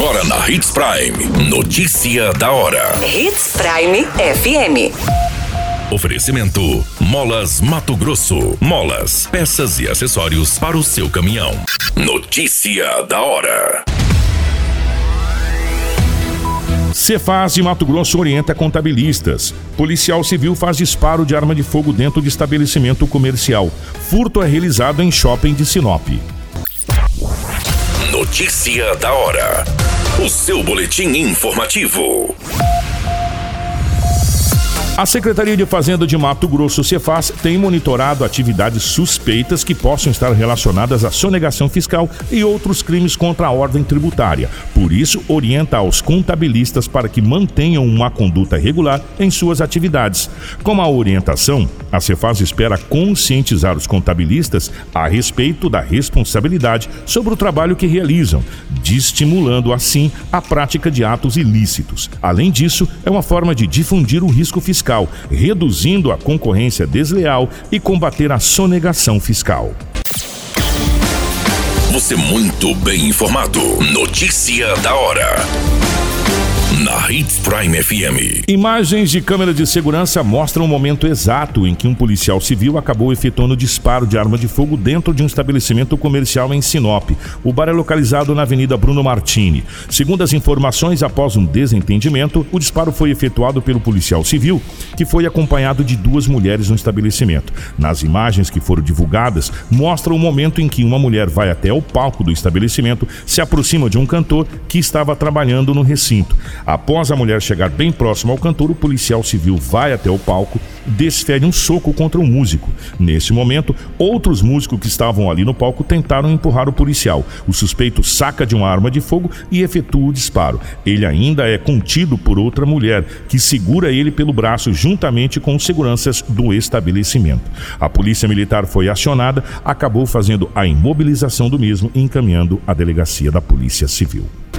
Agora na Hits Prime. Notícia da hora. Hits Prime FM. Oferecimento: Molas Mato Grosso. Molas, peças e acessórios para o seu caminhão. Notícia da hora. Cefaz de Mato Grosso orienta contabilistas. Policial civil faz disparo de arma de fogo dentro de estabelecimento comercial. Furto é realizado em shopping de Sinop. Notícia da hora. O seu boletim informativo. A Secretaria de Fazenda de Mato Grosso, Cefaz, tem monitorado atividades suspeitas que possam estar relacionadas à sonegação fiscal e outros crimes contra a ordem tributária. Por isso, orienta aos contabilistas para que mantenham uma conduta regular em suas atividades. Com a orientação, a Cefaz espera conscientizar os contabilistas a respeito da responsabilidade sobre o trabalho que realizam, desestimulando assim a prática de atos ilícitos. Além disso, é uma forma de difundir o risco fiscal fiscal, reduzindo a concorrência desleal e combater a sonegação fiscal. Você muito bem informado. Notícia da hora na Hits Prime FM. Imagens de câmera de segurança mostram o momento exato em que um policial civil acabou efetuando disparo de arma de fogo dentro de um estabelecimento comercial em Sinop. O bar é localizado na Avenida Bruno Martini. Segundo as informações, após um desentendimento, o disparo foi efetuado pelo policial civil, que foi acompanhado de duas mulheres no estabelecimento. Nas imagens que foram divulgadas, mostra o momento em que uma mulher vai até o palco do estabelecimento, se aproxima de um cantor que estava trabalhando no recinto. Após a mulher chegar bem próximo ao cantor, o policial civil vai até o palco, desfere um soco contra o um músico. Nesse momento, outros músicos que estavam ali no palco tentaram empurrar o policial. O suspeito saca de uma arma de fogo e efetua o disparo. Ele ainda é contido por outra mulher, que segura ele pelo braço juntamente com seguranças do estabelecimento. A polícia militar foi acionada, acabou fazendo a imobilização do mesmo e encaminhando à delegacia da Polícia Civil.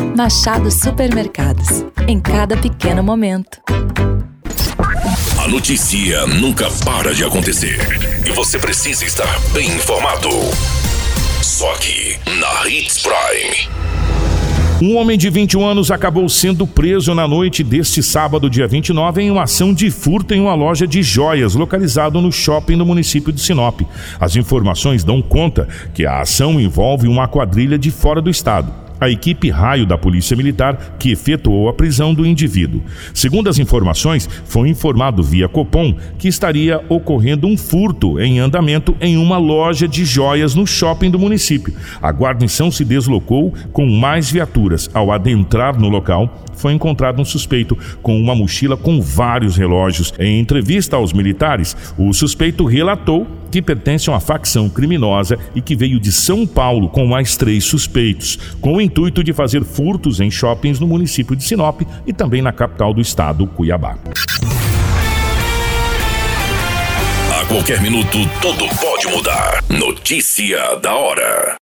Machado Supermercados. Em cada pequeno momento. A notícia nunca para de acontecer. E você precisa estar bem informado. Só aqui, na Hits Prime. Um homem de 21 anos acabou sendo preso na noite deste sábado, dia 29, em uma ação de furto em uma loja de joias localizado no shopping do município de Sinop. As informações dão conta que a ação envolve uma quadrilha de fora do estado a equipe raio da Polícia Militar que efetuou a prisão do indivíduo. Segundo as informações, foi informado via Copom que estaria ocorrendo um furto em andamento em uma loja de joias no shopping do município. A guarnição se deslocou com mais viaturas. Ao adentrar no local, foi encontrado um suspeito com uma mochila com vários relógios. Em entrevista aos militares, o suspeito relatou que pertence a uma facção criminosa e que veio de São Paulo com mais três suspeitos, com o intuito de fazer furtos em shoppings no município de Sinop e também na capital do estado, Cuiabá. A qualquer minuto, tudo pode mudar. Notícia da hora.